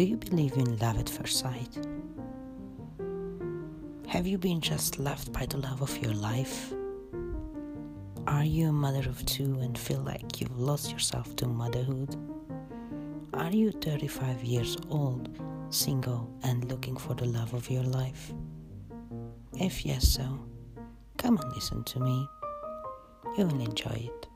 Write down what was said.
Do you believe in love at first sight? Have you been just loved by the love of your life? Are you a mother of two and feel like you've lost yourself to motherhood? Are you 35 years old, single, and looking for the love of your life? If yes, so, come and listen to me. You will enjoy it.